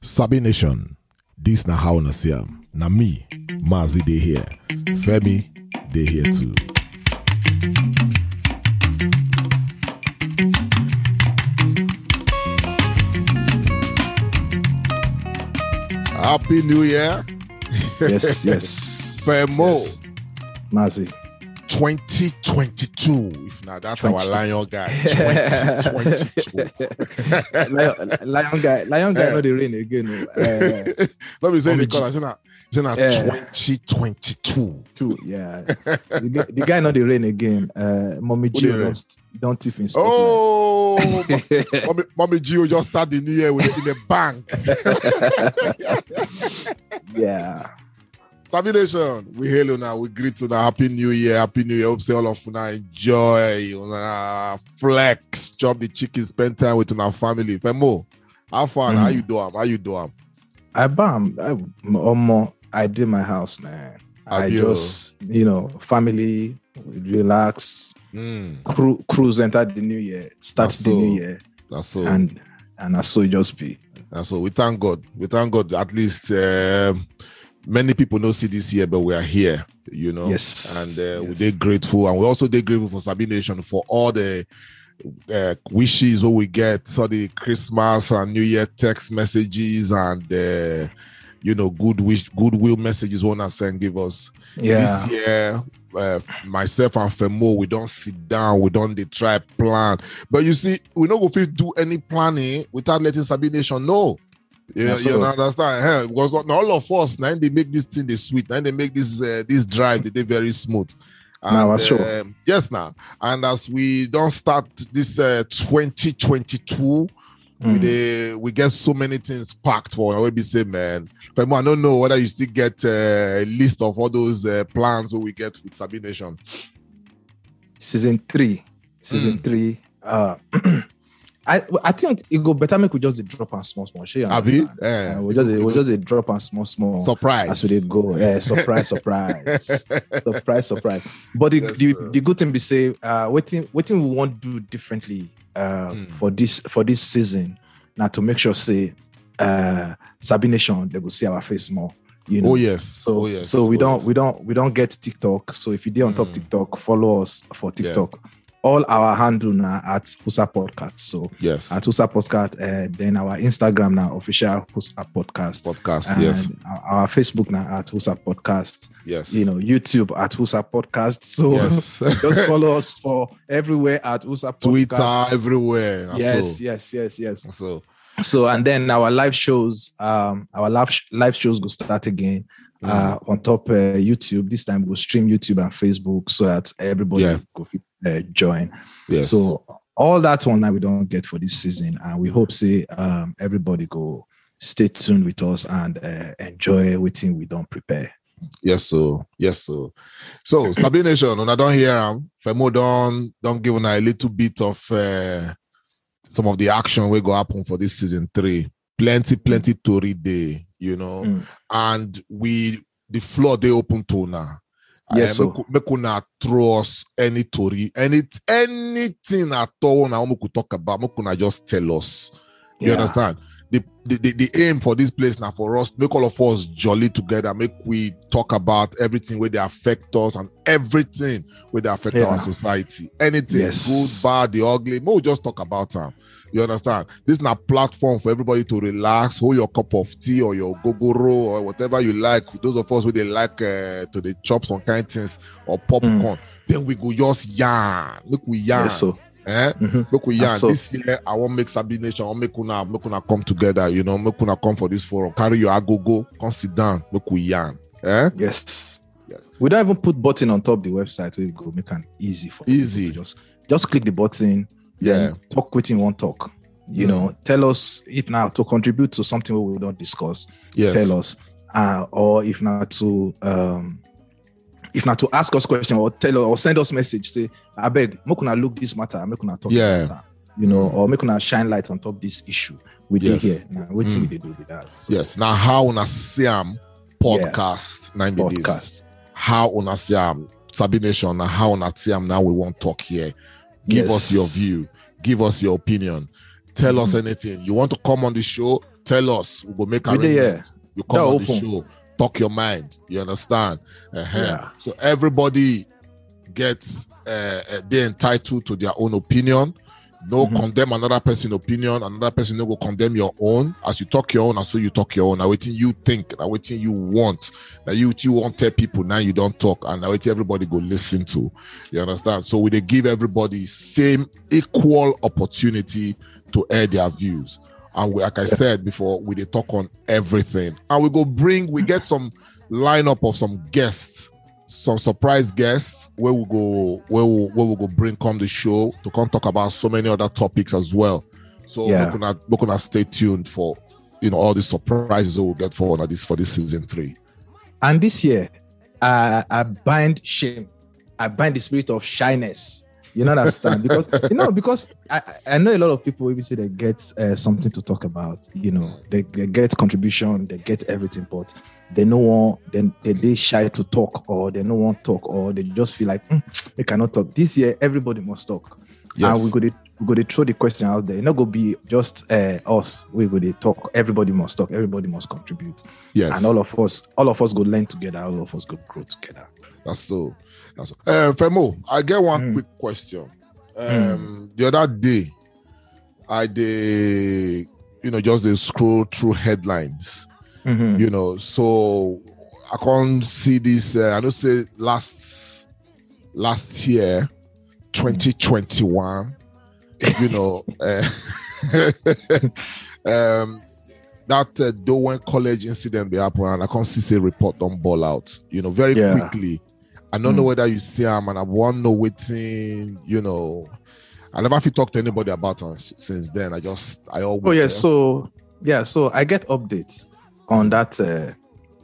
Sabi Nation, this na how na see am. Na me, Mazi dey here. Femi dey here too. Happy New Year, yes, yes. Femo. Yes. Mazi. 2022. If not, that's our lion guy. 2022. lion, lion guy, lion guy, Eh. not the rain again. Uh, Let me say Mommy the color. Say na, say na Yeah. 2022. too, yeah. the, guy, the guy not the rain again. Uh, Mommy Who G dey rain? don't, don't in Scotland. Oh, mommy, mommy Gio just start the new year with in the bank. Yeah. Sabi Nation, we hail you now. We greet you now. Happy New Year. Happy New Year. Hope say all of you now enjoy. Una flex, chop the chicken, spend time with our family. Femo, how far? now? How Mm. you do am? How you do am? I bam. I, omo, I did my house, man. I you? just, you know, family, relax, Mm, cru- cruise, enter the new year, start That's the new year, that's so. and and I so just be. And so we thank God. We thank God. At least um, many people don't see this year, but we are here. You know. Yes, And uh, we yes. did grateful, and we also did grateful for Sabi Nation for all the uh, wishes what we get, so the Christmas and New Year text messages and uh, you know good wish, goodwill messages and send give us Yeah. this year. Uh, myself and Femo, we don't sit down, we don't they try plan. But you see, we don't go fit do any planning without letting Sabi Nation know. Yeah, you so- understand? eh? Because all of us now they make this thing they sweet, now they make this uh, this drive they, they very smooth. Nah, that's sure. um, yes, now and as we don't start this uh, 2022, we Mm. dey we get so many things packed for. I will be say, man, Femo, I don't know whether you still get uh, a list of all those uh, plans we get with Sabi Nation. season three season Mm. three uh i i think it go better make we just drop am small small you Abi, understand? eh, Uh, we just we just drop am small small surprise. as we go yeah surprise surprise surprise surprise but the, Yes, the the good thing be say uh wetin wetin we wan do differently uh Mm. for this for this season na to make sure say uh sabi nation they go see our face more you know Oh yes. so, oh yes. so we oh, don't yes. we don't we don't get TikTok. So if you did on top Mm. TikTok, follow us for Yeah. All our handle now at Husa Podcast. So yes at Husa Podcast, uh, then our Instagram now official Husa Podcast. podcast. And yes, our, Facebook now at Husa Podcast. yes. You know, YouTube at Husa Podcast. So yes. just follow us for everywhere at Husa Podcast. Twitter everywhere. Yes, so. yes, yes, yes. So So and then our live shows, um, our live live shows will start again uh, on top uh, YouTube. This time we'll stream YouTube and Facebook so that everybody Yeah. go fit, uh, join. yes. So all that one that we don't get for this season, and we hope say um, everybody go stay tuned with us and uh, enjoy everything we don't prepare. Yes, so yes, so so Sabi Nation, when I don't hear him, Femo don't don't give una a little bit of uh, some of the action we go happen for this season three. Plenty, plenty to read day, you know, Mm. and we the floor they open to now. Yes, Eh, so. make, make una throw us any story, any anything at all now we could talk about. Make una just tell us. You Yeah. understand? The, the, the, the aim for this place now for us, make all of us jolly together, make we talk about everything where they affect us and everything where they affect Yeah. our society. Anything Yes. good, bad, the ugly. We'll just talk about them. You understand? This is not platform for everybody to relax, hold your cup of tea or your gogoro or whatever you like. Those of us where they like uh, to the chop some kind of things or popcorn. Then we go just yarn. Look, we yarn. Yes, so Eh? mhm. Make we yarn. So- This year, I want make Sabi Nation. I want make una, make una come together. You know, make una come for this forum. Carry your agogo. Come sit down. Make we yarn. Eh? yes. Yes. We don't even put button on top the website you go make it easy for Easy. Just just click the button. Yeah. talk with him, won't talk. You Mm. know, tell us if now to contribute to something we don't discuss. Yes. Tell us, uh, or if not to um, if not to ask us question or tell or send us message. Say, I beg, make una look this matter, make una talk Yeah. this matter. You know, Mm. or make una shine light on top this issue. We Yes. did here. Now, till Mm. we do with that. So, Yes. Now, how una Siam podcast. Nine be this. podcast. How una Siam Sabi Nation. Now, how una Siam. Now we won't talk here. Give us your view. Give us your opinion. tell us anything. You want to come on the show? Tell us. We will make arrangements. You come They're on the show. Talk your mind. You understand? Uh-huh. Yeah. So everybody gets uh, uh, they're entitled to their own opinion. No Mhm. condemn another person' opinion. Another person no go condemn your own. As you talk your own, as so you talk your own. Now waiting you think. Now waiting you want. Now you you want tell people. Now you don't talk. And now waiting everybody go listen to. You understand? So we they give everybody same equal opportunity to air their views. And we, like I said before, we they talk on everything. And we go bring, we get some lineup of some guests, some surprise guests where we go, where we, where we go bring come the show to come talk about so many other topics as well. So Yeah. we're gonna we're gonna stay tuned for you know all the surprises that we'll get for this for this season three. And this year, I, I bind shame. I bind the spirit of shyness. You know understand? Because you know, because I, I know a lot of people say they get uh, something to talk about. You know, they, they get contribution, they get everything, but they no one then they, they shy to talk or they no want talk or they just feel like "Mm, they cannot talk. This year, everybody must talk. Yes. And we to we go to throw the question out there. It's not go be just uh, us. We go to talk. Everybody must talk. Everybody must contribute Yes. and all of us all of us go learn together all of us go grow together That's so. That's so. Uh, Femo, I get one Mm. quick question. Um, The other day, I did, you know, just they scroll through headlines, Mm-hmm. you know, so I can't see this. Uh, I don't say last last year, 2021, you know, uh, um, that uh, Dowen College incident be happen, and I can't see say report don't ball out. You know, very Yeah. quickly. I don't know Mm. whether you see him, and I want know waiting. You know, I never fit talk to anybody about him since then. I just, I always. oh yeah so yeah so i get updates on that uh,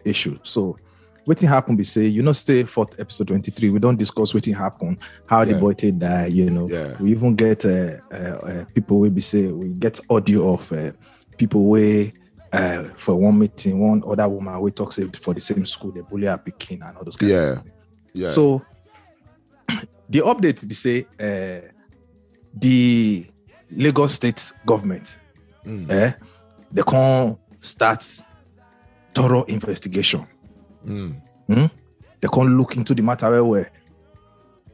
issue so wetin happen be say you know say for episode 23 we don't discuss wetin happen how the boy take die you know Yeah. we even get uh, uh, uh, people wey be say we get audio of uh, people wey uh, for one meeting one other woman wey talk say for the same school they bully her pikin and all those kind Yeah. of things. yeah. So the update be say uh, the Lagos State government Mm, eh, they can start thorough investigation. Mm, They can't look into the matter well, well.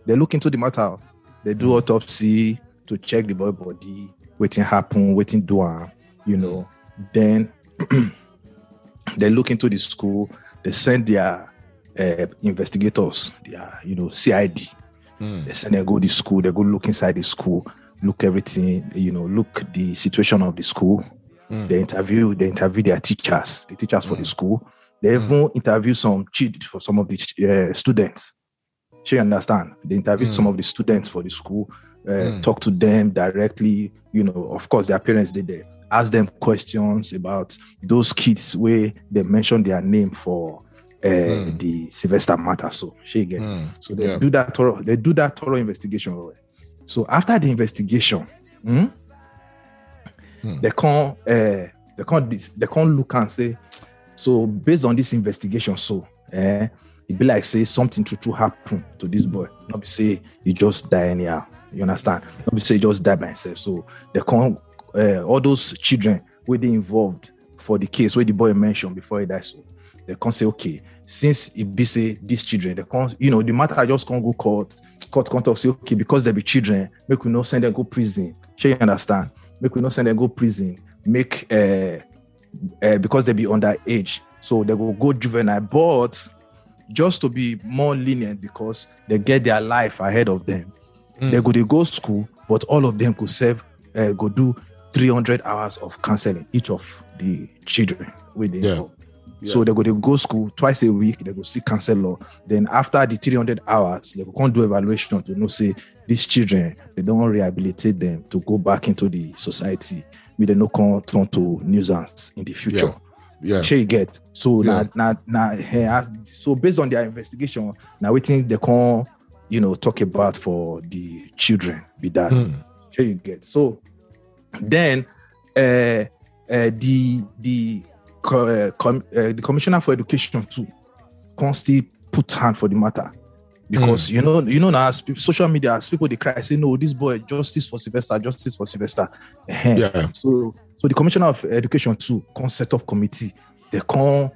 They look into the matter. They do autopsy to check the boy body, waiting happen, waiting do am, you know. Then they look into the school. They send their uh, investigators, their you know CID. mm, They send them go the school. They go look inside the school, look everything, you know, look the situation of the school. Mm. They interview, they interview their teachers, the teachers for the school. They even interview some chid for some of the uh, students. She understand. They interview Mm. some of the students for the school, uh, Mm. talk to them directly. You know, of course, their parents did there. Ask them questions about those kids where they mentioned their name for uh, Mm. the Sylvester matter. So she get. mm. So they Yeah. do that thorough. They do that thorough investigation. So after the investigation, hmm, Hmm. they can't uh, they can't they can't look and say. So based on this investigation, so eh, it be like say something to true happen to this boy. Not be say he just die anyhow. You understand? Not be say he just die by himself. So can't uh, all those children were they involved for the case where the boy mentioned before he died. So they can't say okay since it be say these children they can't you know the matter just can't go court court can't talk say okay because they be children make we not send them go prison Sure, you understand make we not send them go prison make uh, uh because they be underage. So they will go juvenile but just to be more lenient because they get their life ahead of them. Mm. they go to go school but all of them could serve uh, go do 300 hours of counseling each of the children with the Yeah. so they go to go school twice a week they go see counselor. Then after the 300 hours they go come do evaluation to know say these children they don't rehabilitate them to go back into the society make they no come turn to nuisance in the future Yeah. shey you get so Yeah. na na na eh, ah, so based on their investigation na wetin they come you know talk about for the children be that Mm. shey you get so then uh, uh, the the uh, com- uh, the commissioner for education too come still put hand for the matter Because mm. you know, you know now as pe- social media, as people they cry, say no, this boy justice for Sylvester, justice for Sylvester. Yeah. So, so the commissioner of education too can set up committee. They can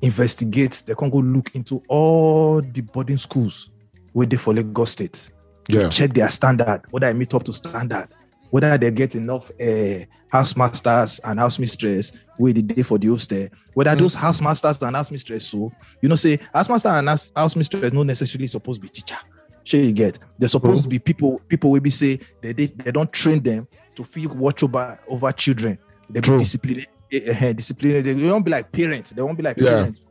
investigate. They can go look into all the boarding schools where they for Lagos State. Yeah. Check their standard, whether I meet up to standard, whether they get enough uh, house masters and house mistress where they day for the hostel. Whether those house masters and house mistress, so you know, say house master and house, house mistress not necessarily supposed to be teacher. Sure, you get. They're supposed to be people. People will be say they, they they don't train them to feel watch over over children. They be True. disciplined. Uh, disciplined. They won't be like parents. They won't be like Yeah. parents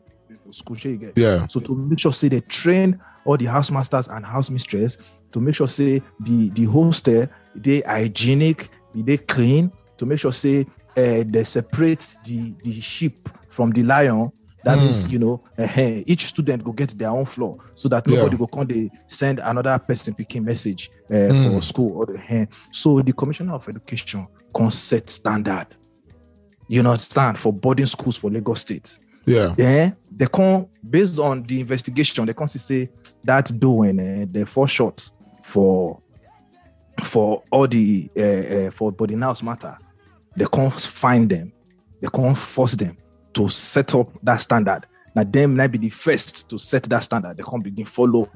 for school. Sure, you get. Yeah. So to make sure say they train all the house masters and house mistress to make sure say the the hostel they hygienic, they clean, to make sure say uh, they separate the the sheep from the lion. That Mm. means you know eh, each student go get their own floor so that nobody Yeah. go come they send another person picking message uh, Mm. for school or the. So the commissioner of education can set standard. You understand for boarding schools for Lagos State Yeah. then they come based on the investigation they come see say that doing uh, they fall short for for all the uh, uh, for body house matter they can't find them. They can't force them to set up that standard. Now them might be the first to set that standard. They can't begin follow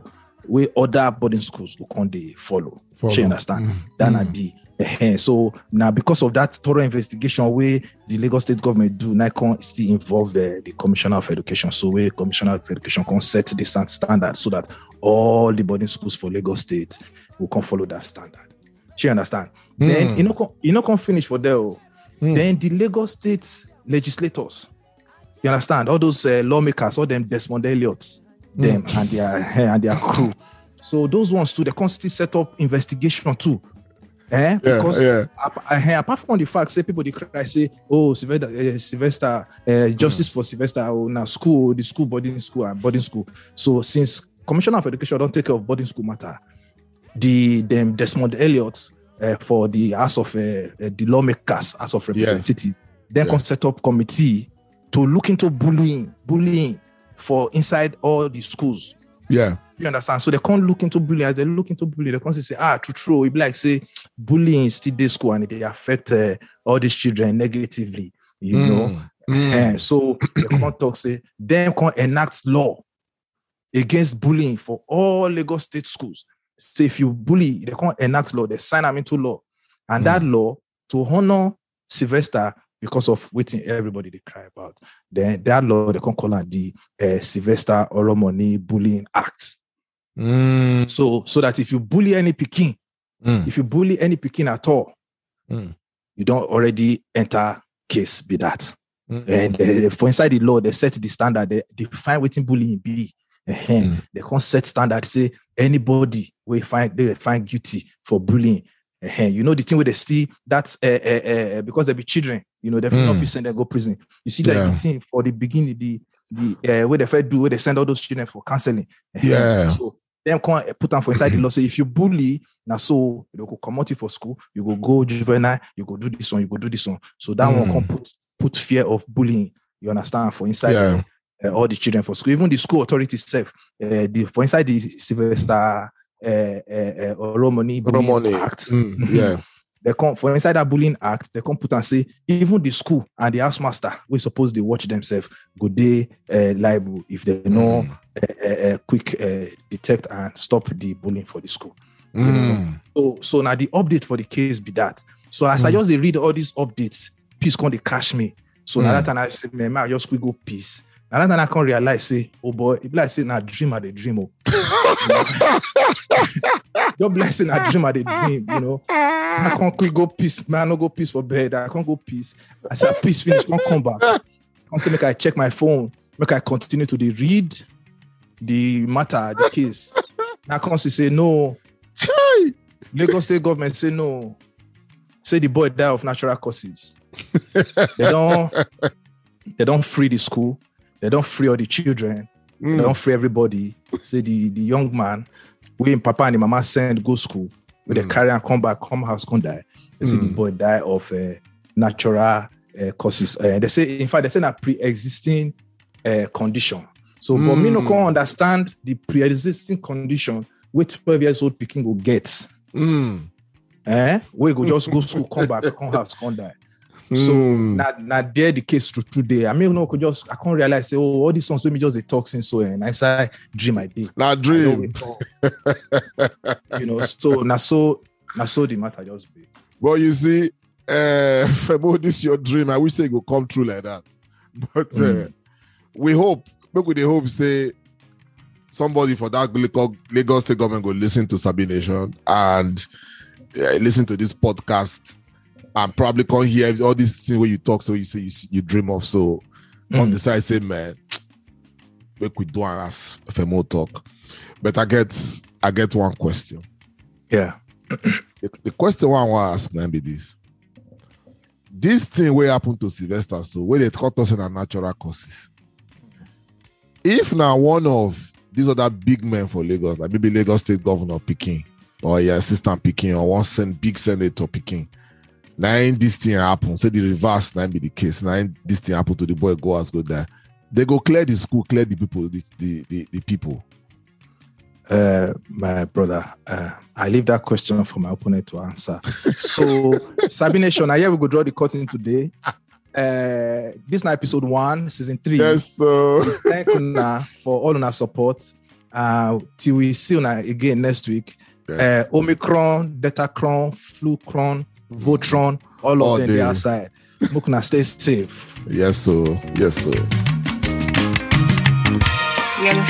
where other boarding schools go come they follow, Follow. Shey understand? Mm. that Mm. na the eh, so now because of that thorough investigation where the Lagos state government do now can still involve the, the commissioner of education. So where commissioner of education can set the stand- standard so that all the boarding schools for Lagos state will come follow that standard she understand then Mm. you know you know can finish for there. Mm. then the Lagos state legislators you understand all those uh, lawmakers all them Desmond Elliott them and their and their crew so those ones too they can still set up investigation too eh? Yeah. because Yeah. eh, apart from the fact say people they cry say oh Sylvester, uh, Sylvester uh, justice for Sylvester oh now school the school boarding school and boarding school so since commissioner of education don't take care of boarding school matter the them Desmond Elliott uh, for the house of uh, the lawmakers house of representative then Yeah. can set up committee to look into bullying bullying for inside all the schools Yeah. you understand? So they can't look into bullying. As they look into bullying, they can't say, ah, true, true. It be like say bullying is still this school and they affect uh, all these children negatively. You know. Mm. Mm. So they can't talk say them can't enact law against bullying for all Lagos state schools. So if you bully, they can't enact law. They sign them into law, and that law to honor Sylvester because of waiting everybody they cry about. Then that law they can call it the uh, Sylvester Oromoni Bullying Act. Mm. So so that if you bully any Peking, Mm. if you bully any Peking at all, Mm. you don't already enter case be that. Mm. And uh, for inside the law, they set the standard, they define what bullying be. Mm. They can't set standard, say anybody will find they will find guilty for bullying. Ehen. You know the thing where they see that's uh, uh, uh, because they be children, you know, they Mm. not be send them go prison. You see like Yeah. the thing for the beginning, the the uh, where they first do where they send all those children for counseling. Ehen. Yeah. So them can't put them for inside the law. Say if you bully, now so they go come out you for school, you go go juvenile, you go do this one, you go do this one. So that one Mm. can put put fear of bullying. You understand for inside Yeah. Uh, all the children for school, even the school authority itself. Uh, the for inside the Sylvester uh, uh, uh, Oromoni Bullying Romani. Act. Mm. Yeah. They come for inside that bullying act, they come put and say even the school and the housemaster, we suppose they watch themselves, good day, uh, liable if they know Mm. uh, uh, quick uh, detect and stop the bullying for the school. Mm. So, so now the update for the case be that. So as I Mm. just read all these updates, peace come they catch me. So now Mm. that time I say, man, I just quick go peace. That time I can realize, say, oh boy, be like say, now dream at the dream. Oh. Your blessing, I dream at the dream, you know. I can't quick go peace, man. I no go peace for bed. I can't go peace. I said, ah, peace finish, can't come back. Come say, make I check my phone, make I continue to the read the matter, the case. Now come see say, no, Chai. Lagos state government say no. Say the boy die of natural causes. they don't they don't free the school. They don't free all the children. They Mm. don't free everybody. Say the, the young man, we him papa and him mama send go school, where they Mm. carry and come back, come house, come die. They say the Mm. boy die of uh, natural uh, causes. Uh, they say, in fact, they say a pre-existing uh, condition. So, but me no Mm. can understand the pre-existing condition wey 12 years old pikin go get. Mm. Eh? We go just go school, come back, come house, come die. So Mm. now, now there the case to today. I mean, no, I could just I can't realize say, oh, all these songs with me just talk since so and I say dream I did. know dream. you know, so now so now so the matter just be. Well, you see, uh, Femo, this your dream. I wish say it go come true like that. But uh, Mm. we hope, make we dey hope say somebody for that Lagos, Lagos State government go listen to Sabi Nation and uh, listen to this podcast and probably come hear all these things where you talk. So you say you you dream of. So on Mm. the side say, man, make we do am as more talk. But I get, I get one question. Yeah. the, the question one I want to ask now be this. This thing will happen to Sylvester, so where they cut us in a natural causes. If now one of these other big men for Lagos, like maybe Lagos State Governor Peking or your assistant Peking or one sen- big senator Peking, ain't this thing happen. Say the reverse now be the case. Ain't this thing happen to the boy go as go there. They go clear the school, clear the people, the the, the, the people. Uh, my brother, uh, I leave that question for my opponent to answer. So, Sabi Nation, I here we go draw the curtain today. Uh, this now episode one, season three. Yes, so Thank you for all of our support. Uh, till we see you again next week. yes. Uh, Omicron, Deltacron, Flucron, Votron, all, all of them day. they outside. Mukna, stay safe. Yes, sir. Yes, sir. Young